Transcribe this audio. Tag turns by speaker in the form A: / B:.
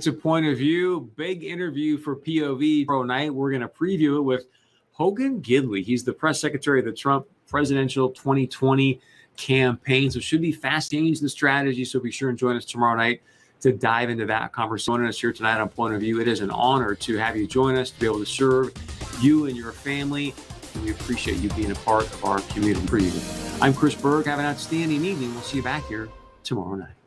A: to Point of View. Big interview for POV Pro night. We're going to preview it with Hogan Gidley. He's the press secretary of the Trump presidential 2020 campaign. So should be fast change the strategy. So be sure and join us tomorrow night to dive into that conversation. Joining us here tonight on Point of View. It is an honor to have you join us to be able to serve you and your family. And we appreciate you being a part of our community. For. I'm Chris Berg. Have an outstanding evening. We'll see you back here tomorrow night.